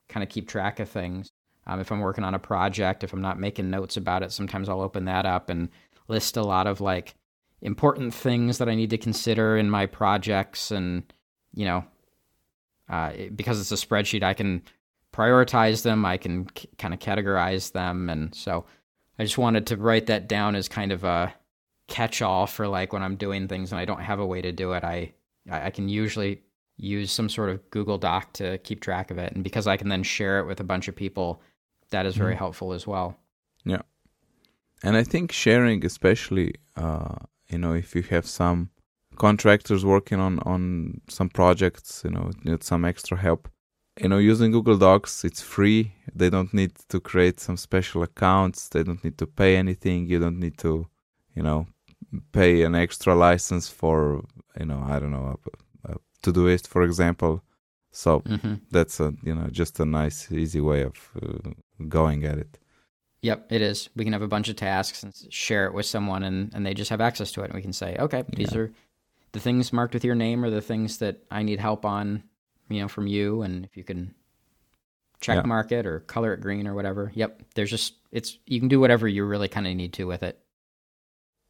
Speaker 2: kind of keep track of things. Um, if I'm working on a project, if I'm not making notes about it, sometimes I'll open that up and list a lot of like important things that I need to consider in my projects, and you know, uh, because it's a spreadsheet, I can prioritize them. I can c- kind of categorize them, and so I just wanted to write that down as kind of a catch-all for like when I'm doing things and I don't have a way to do it. I I can usually use some sort of Google Doc to keep track of it, and because I can then share it with a bunch of people, that is very mm. helpful as well.
Speaker 1: Yeah, and I think sharing, especially uh, you know if you have some contractors working on on some projects you know need some extra help you know, using Google Docs, it's free. They don't need to create some special accounts. They don't need to pay anything. You don't need to, you know, pay an extra license for, you know, I don't know, a, a Todoist, for example. So
Speaker 2: hmm
Speaker 1: that's a, you know, just a nice, easy way of uh, going at it.
Speaker 2: Yep, it is. We can have a bunch of tasks and share it with someone, and, and they just have access to it. And we can say, okay, these
Speaker 1: Yeah.
Speaker 2: are the things marked with your name or the things that I need help on, you know, from you. And if you can check
Speaker 1: Yeah.
Speaker 2: mark it or color it green or whatever. Yep, there's just, it's, you can do whatever you really kind of need to with it.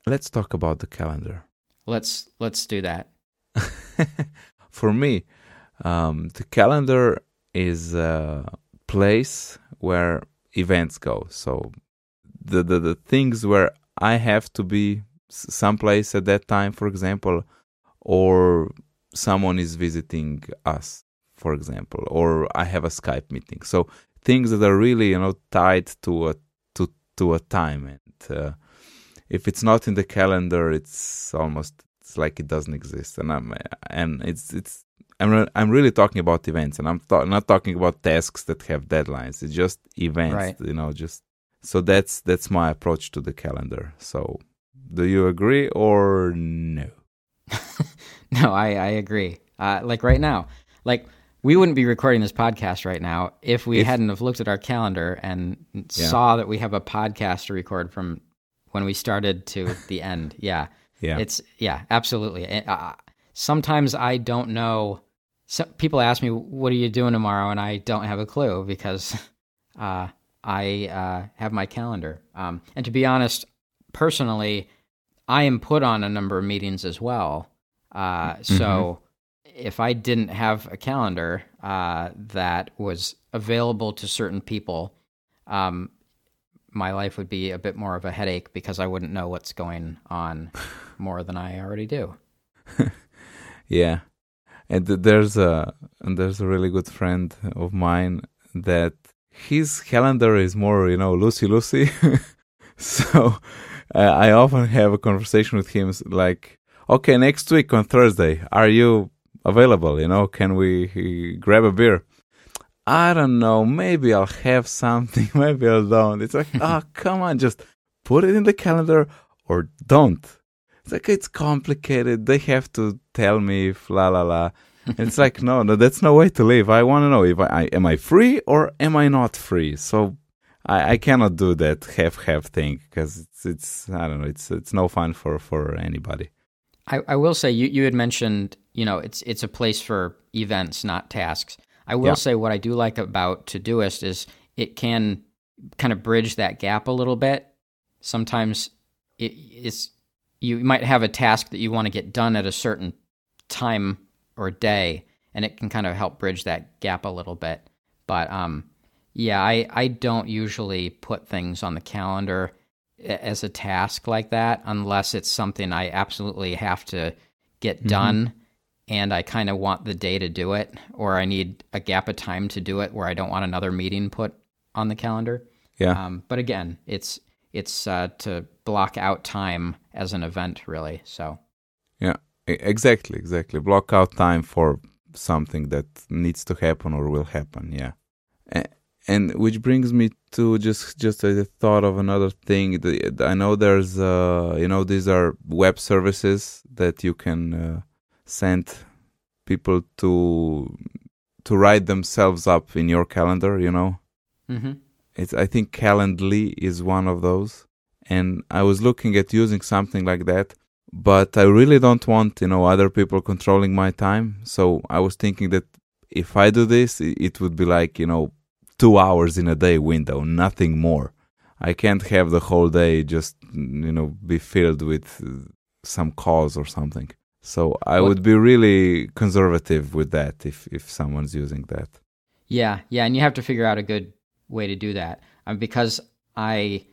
Speaker 1: Let's talk about the calendar.
Speaker 2: Let's, let's do that.
Speaker 1: For me, um, the calendar is a place where events go. So the, the the things where I have to be someplace at that time, for example, or someone is visiting us, for example, or I have a Skype meeting. So things that are really you know tied to a to to a time, and uh, if it's not in the calendar, it's almost it's like it doesn't exist. And I'm and it's it's I'm re- I'm really talking about events, and I'm not talking about tasks that have deadlines. It's just events,
Speaker 2: Right.
Speaker 1: you know. Just so that's that's my approach to the calendar. So, do you agree or no?
Speaker 2: No, I, I agree. Uh, like right now, like we wouldn't be recording this podcast right now if we
Speaker 1: If-
Speaker 2: hadn't have looked at our calendar and
Speaker 1: Yeah.
Speaker 2: saw that we have a podcast to record from when we started to the end. Yeah,
Speaker 1: Yeah,
Speaker 2: it's yeah, absolutely. And, Uh, sometimes I don't know. So people ask me, "What are you doing tomorrow?" and I don't have a clue because uh, I uh, have my calendar. Um, and to be honest, personally, I am put on a number of meetings as well. Uh, so if I didn't have a calendar uh, that was available to certain people, um, my life would be a bit more of a headache because I wouldn't know what's going on more than I already do.
Speaker 1: yeah. And there's a and there's a really good friend of mine that his calendar is more, you know, loosey loosey. so uh, I often have a conversation with him like, okay, next week on Thursday, are you available? You know, can we grab a beer? I don't know. Maybe I'll have something. Maybe I don't. It's like, oh, come on, just put it in the calendar or don't. It's like it's complicated. They have to tell me if la la la. It's like no, no, that's no way to live. I want to know if I, I am I free or am I not free. So I, I cannot do that half half thing because it's it's I don't know. It's it's no fun for for anybody.
Speaker 2: I, I will say you, you had mentioned you know it's it's a place for events not tasks i will
Speaker 1: Yeah.
Speaker 2: say what i do like about todoist is it can kind of bridge that gap a little bit sometimes it, it's you might have a task that you want to get done at a certain time or day and it can kind of help bridge that gap a little bit but um yeah i i don't usually put things on the calendar as a task like that unless it's something I absolutely have to get
Speaker 1: Mhm.
Speaker 2: done and I kind of want the day to do it or I need a gap of time to do it where I don't want another meeting put on the calendar.
Speaker 1: Yeah,
Speaker 2: Um, but again, it's it's uh, to block out time as an event really. So
Speaker 1: Yeah. exactly, exactly. Block out time for something that needs to happen or will happen. Yeah, and which brings me to just just a thought of another thing. I know there's uh you know these are web services that you can uh, send people to to write themselves up in your calendar. You know,
Speaker 2: hmm
Speaker 1: it's I think Calendly is one of those, and I was looking at using something like that, but I really don't want you know other people controlling my time. So I was thinking that if I do this, it would be like you know two hours in a day window, nothing more. I can't have the whole day just you know be filled with uh, some calls or something. So I
Speaker 2: What-
Speaker 1: would be really conservative with that if if someone's using that.
Speaker 2: Yeah, yeah, and you have to figure out a good way to do that. Um, because I,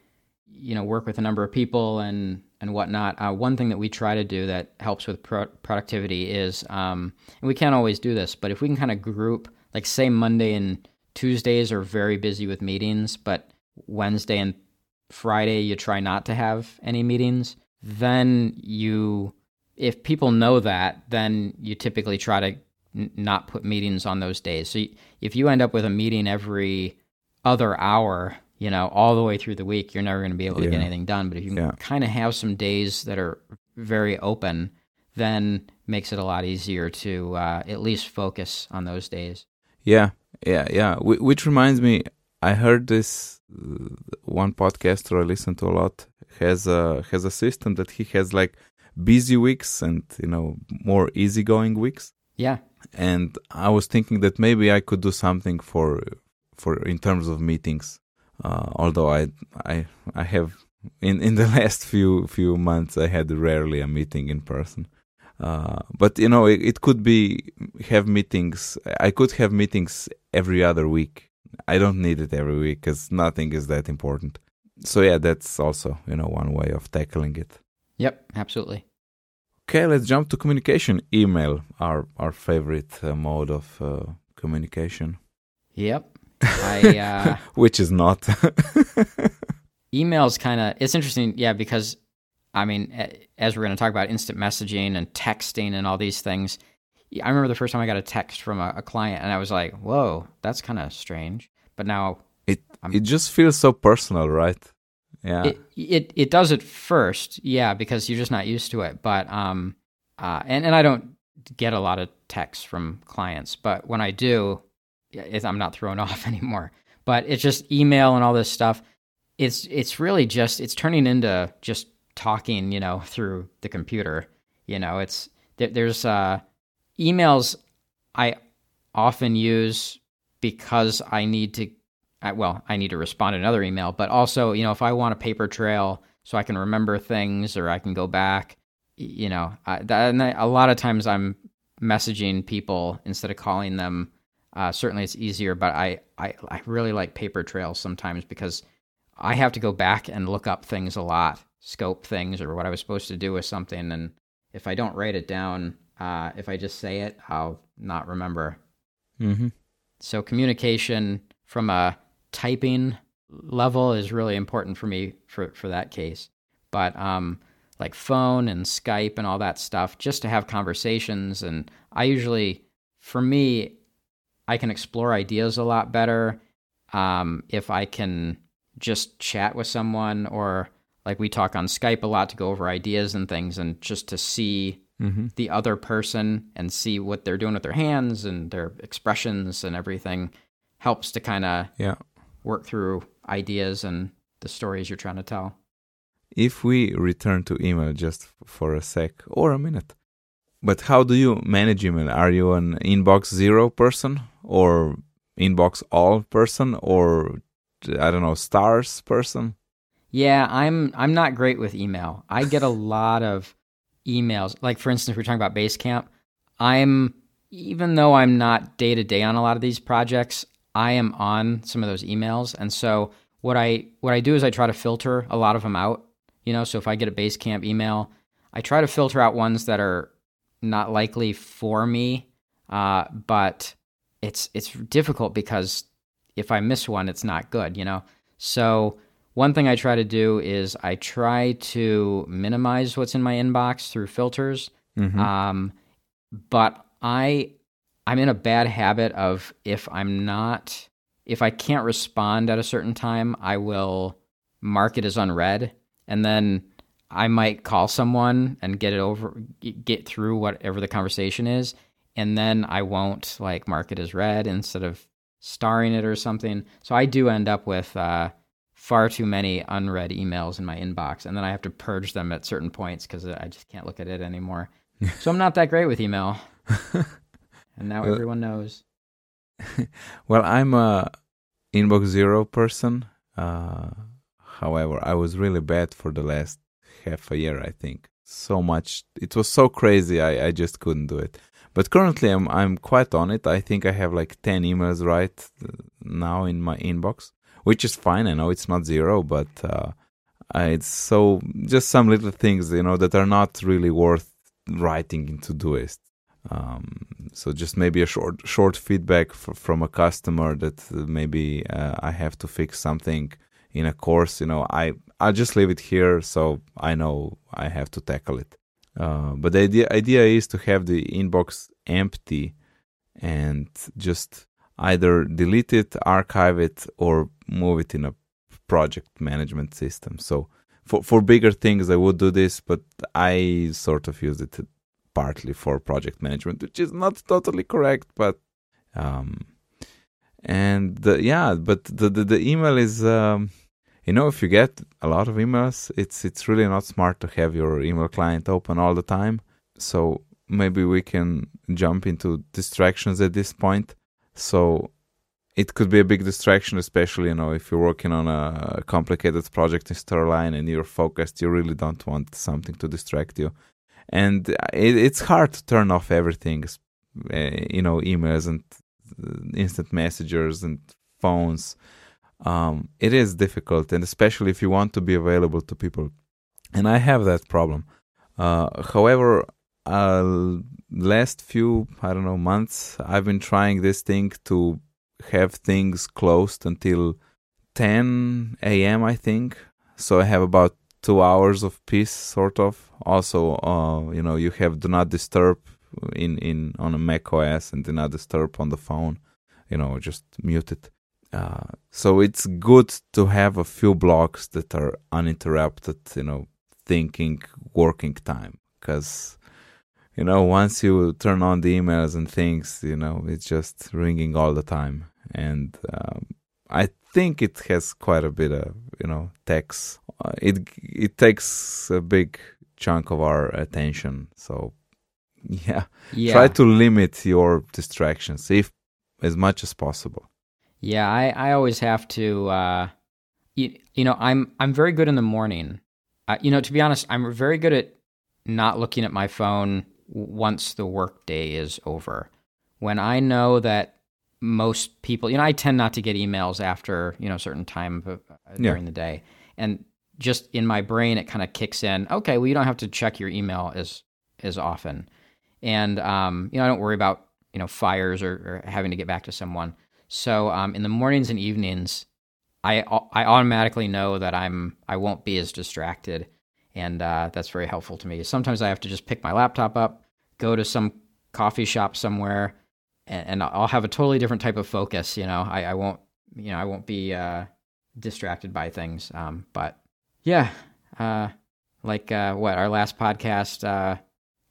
Speaker 2: you know, work with a number of people and and whatnot. Uh, one thing that we try to do that helps with pro- productivity is, um, and we can't always do this, but if we can kind of group, like say Monday and Tuesdays are very busy with meetings, but Wednesday and Friday you try not to have any meetings, then you, if people know that, then you typically try to n- not put meetings on those days. So if you end up with a meeting every other hour, you know, all the way through the week, you're never going to be able to
Speaker 1: Yeah.
Speaker 2: get anything done. But if you
Speaker 1: Yeah.
Speaker 2: kind of have some days that are very open, then makes it a lot easier to uh, at least focus on those days.
Speaker 1: Yeah, yeah, yeah. Wh- which reminds me, I heard this uh, one podcaster I listen to a lot has a has a system that he has like busy weeks and you know more easygoing weeks.
Speaker 2: Yeah.
Speaker 1: And I was thinking that maybe I could do something for for in terms of meetings. Uh, although I I I have in in the last few few months I had rarely a meeting in person. Uh, but you know, it, it could be have meetings. I could have meetings every other week. I don't need it every week because nothing is that important. So yeah, that's also you know one way of tackling it.
Speaker 2: Yep. Absolutely.
Speaker 1: Okay, let's jump to communication. Email, our our favorite uh, mode of uh, communication,
Speaker 2: Yep. I uh,
Speaker 1: which is not.
Speaker 2: emails kind of it's interesting yeah because i mean as we're going to talk about instant messaging and texting and all these things i remember the first time i got a text from a, a client and i was like whoa that's kind of strange but now
Speaker 1: it
Speaker 2: I'm-
Speaker 1: it just feels so personal, right? Yeah.
Speaker 2: it, it it does it first yeah because you're just not used to it. But um uh and, and i don't get a lot of texts from clients. But when i do i'm not thrown off anymore. But it's just email and all this stuff. It's it's really just it's turning into just talking you know through the computer. You know it's there, there's uh emails i often use because i need to I, well i need to respond to another email but also you know if i want a paper trail so i can remember things or i can go back you know I, that, and I, a lot of times i'm messaging people instead of calling them uh, certainly it's easier but I, I i really like paper trails sometimes because I have to go back and look up things a lot, scope things or what I was supposed to do with something. And if I don't write it down, uh, if I just say it, I'll not remember.
Speaker 1: hmm
Speaker 2: So communication from a typing level is really important for me for, for that case. But um, like phone and Skype and all that stuff, just to have conversations. And I usually, for me, I can explore ideas a lot better um, if I can just chat with someone or like we talk on Skype a lot to go over ideas and things and just to see
Speaker 1: hmm
Speaker 2: the other person and see what they're doing with their hands and their expressions and everything helps to kind of
Speaker 1: Yeah.
Speaker 2: Work through ideas and the stories you're trying to tell.
Speaker 1: If we return to email just for a sec or a minute, but how do you manage email? Are you an inbox zero person or inbox all person or I don't know stars person?
Speaker 2: Yeah, I'm I'm not great with email. I get a lot of emails. Like for instance, we're talking about Basecamp. I'm even though I'm not day to day on a lot of these projects, I am on some of those emails. And so what I what I do is I try to filter a lot of them out. You know, so if I get a Basecamp email, I try to filter out ones that are not likely for me. Uh, but it's it's difficult because if I miss one, it's not good. You know, so one thing I try to do is I try to minimize what's in my inbox through filters.
Speaker 1: Mhm.
Speaker 2: Um, but I I'm in a bad habit of if I'm not if I can't respond at a certain time, I will mark it as unread, and then I might call someone and get it over get through whatever the conversation is, and then I won't like mark it as read instead of starring it or something. So I do end up with uh, far too many unread emails in my inbox, and then I have to purge them at certain points because I just can't look at it anymore. so I'm not that great with email, and now
Speaker 1: Well-
Speaker 2: everyone knows.
Speaker 1: Well, I'm a inbox zero person. Uh, however, I was really bad for the last half a year. I think so much. It was so crazy. I, I just couldn't do it. But currently, I'm I'm quite on it. I think I have like ten emails right uh, now in my inbox, which is fine. I know it's not zero, but uh, uh, it's so just some little things you know that are not really worth writing into Doist. Um, so just maybe a short short feedback f- from a customer that uh, maybe uh, I have to fix something in a course. You know, I I'll just leave it here so I know I have to tackle it. Uh, but the idea idea is to have the inbox empty and just either delete it, archive it, or move it in a project management system. So for for bigger things, I would do this, but I sort of use it partly for project management, which is not totally correct, but um, and the, yeah, but the, the the email is. Um, you know if you get a lot of emails it's it's really not smart to have your email client open all the time so maybe we can jump into distractions at this point so it could be a big distraction especially you know if you're working on a complicated project in storyline and you're focused you really don't want something to distract you and it, it's hard to turn off everything uh, you know emails and instant messengers and phones um, it is difficult, and especially if you want to be available to people. And I have that problem. Uh, however, uh, last few I don't know months, I've been trying this thing to have things closed until 10 a.m. I think. So I have about two hours of peace, sort of. Also, uh, you know, you have do not disturb in in on a Mac OS and do not disturb on the phone. You know, just mute it. Uh, so it's good to have a few blocks that are uninterrupted, you know, thinking, working time. Because, you know, once you turn on the emails and things, you know, it's just ringing all the time. And um, I think it has quite a bit of, you know, text. Uh, it it takes a big chunk of our attention. So, yeah, yeah. try to limit your distractions if as much as possible.
Speaker 2: Yeah, I, I always have to. Uh, you, you know, I'm I'm very good in the morning. Uh, you know, to be honest, I'm very good at not looking at my phone once the workday is over. When I know that most people, you know, I tend not to get emails after you know a certain time of, uh, during yeah. the day, and just in my brain, it kind of kicks in. Okay, well, you don't have to check your email as as often, and um, you know, I don't worry about you know fires or, or having to get back to someone. So um, in the mornings and evenings, I I automatically know that I'm I won't be as distracted, and uh, that's very helpful to me. Sometimes I have to just pick my laptop up, go to some coffee shop somewhere, and, and I'll have a totally different type of focus. You know, I, I won't you know I won't be uh, distracted by things. Um, but yeah, uh, like uh, what our last podcast, uh,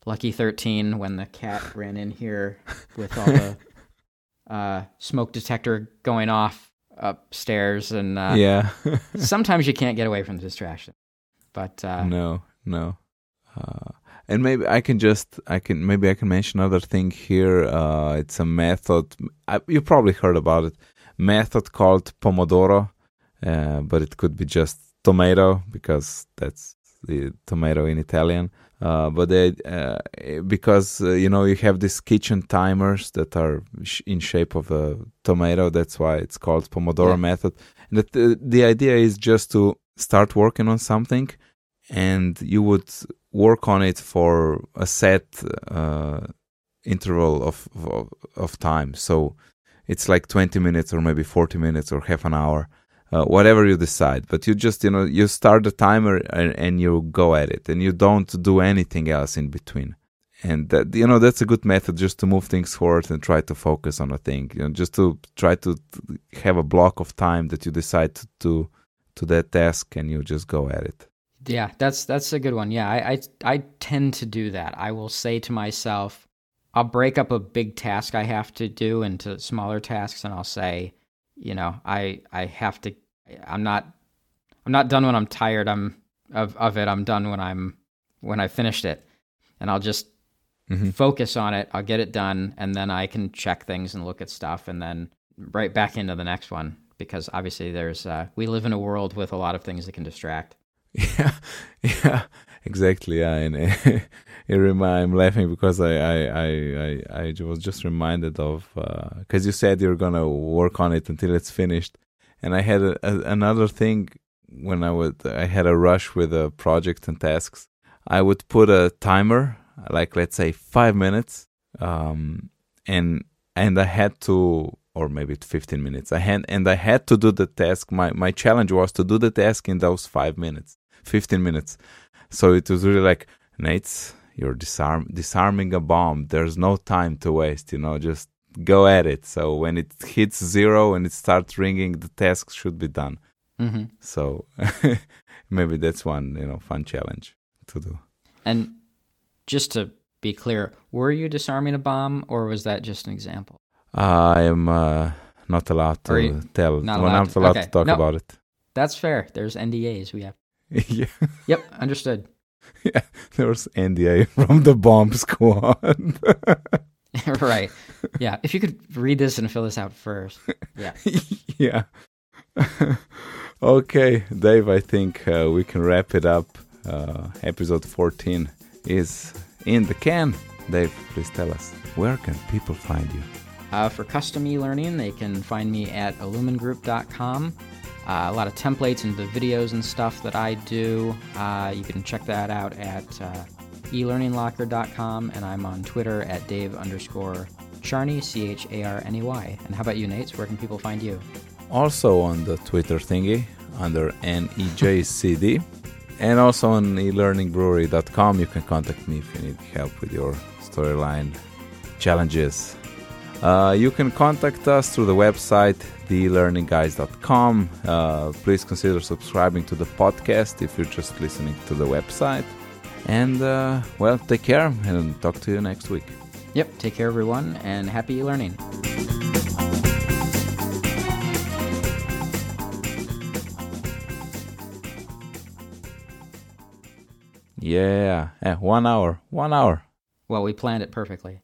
Speaker 2: Lucky Thirteen, when the cat ran in here with all the uh, smoke detector going off upstairs, and uh,
Speaker 1: yeah,
Speaker 2: sometimes you can't get away from the distraction. But uh,
Speaker 1: no, no. Uh, and maybe I can just I can maybe I can mention another thing here. Uh, it's a method I, you probably heard about it. Method called Pomodoro, uh, but it could be just tomato because that's the tomato in Italian. Uh, but they, uh, because uh, you know you have these kitchen timers that are sh- in shape of a tomato, that's why it's called Pomodoro yeah. method. And the, the idea is just to start working on something, and you would work on it for a set uh, interval of, of of time. So it's like 20 minutes or maybe 40 minutes or half an hour uh, whatever you decide. But you just, you know, you start the timer and, and, you go at it and you don't do anything else in between. And that, you know, that's a good method just to move things forward and try to focus on a thing, you know, just to try to have a block of time that you decide to do to that task and you just go at it.
Speaker 2: Yeah, that's that's a good one. Yeah, I, I I tend to do that. I will say to myself, I'll break up a big task I have to do into smaller tasks, and I'll say, you know, I I have to I'm not I'm not done when I'm tired. I'm of of it. I'm done when I'm when I finished it, and I'll just mm-hmm. focus on it. I'll get it done, and then I can check things and look at stuff, and then right back into the next one. Because obviously, there's uh, we live in a world with a lot of things that can distract.
Speaker 1: Yeah, yeah, exactly. Yeah, and it, I'm laughing because I I, I I I was just reminded of because uh, you said you're gonna work on it until it's finished and I had a, a, another thing when I would I had a rush with a project and tasks. I would put a timer, like let's say five minutes, um, and and I had to, or maybe 15 minutes. I had and I had to do the task. My my challenge was to do the task in those five minutes, 15 minutes. So it was really like Nejc, you're disarm disarming a bomb. There's no time to waste. You know, just go at it. So when it hits zero and it starts ringing, the task should be done.
Speaker 2: hmm
Speaker 1: So maybe that's one you know fun challenge to do.
Speaker 2: And just to be clear, were you disarming a bomb, or was that just an example?
Speaker 1: I am uh, not allowed to tell.
Speaker 2: not
Speaker 1: well,
Speaker 2: allowed
Speaker 1: I'm not
Speaker 2: to-
Speaker 1: allowed
Speaker 2: okay.
Speaker 1: to talk
Speaker 2: No.
Speaker 1: about it.
Speaker 2: That's fair. There's NDAs we have.
Speaker 1: yeah,
Speaker 2: Yep, understood.
Speaker 1: Yeah, there's NDA from the bomb squad.
Speaker 2: right. Yeah. If you could read this and fill this out first. Yeah.
Speaker 1: yeah. okay, Dave. I think uh, we can wrap it up. Uh, episode 14 is in the can. Dave, please tell us where can people find you?
Speaker 2: Uh, for custom e-learning, they can find me at illumingroup.com. Uh, a lot of templates and the videos and stuff that I do. Uh, you can check that out at uh, elearninglocker.com, and I'm on Twitter at Dave underscore Charney, C H A R N E Y. And how about you, Nejc? Where can people find you?
Speaker 1: also on the Twitter thingy under NEJCD. And also on elearningbrewery.com, you can contact me if you need help with your storyline challenges. Uh, you can contact us through the website, thelearningguys.com. Uh, please consider subscribing to the podcast if you're just listening to the website. And, uh, well, take care and talk to you next week.
Speaker 2: Yep. Take care, everyone, and happy e-learning.
Speaker 1: Yeah, yeah, one hour, one hour.
Speaker 2: Well, we planned it perfectly.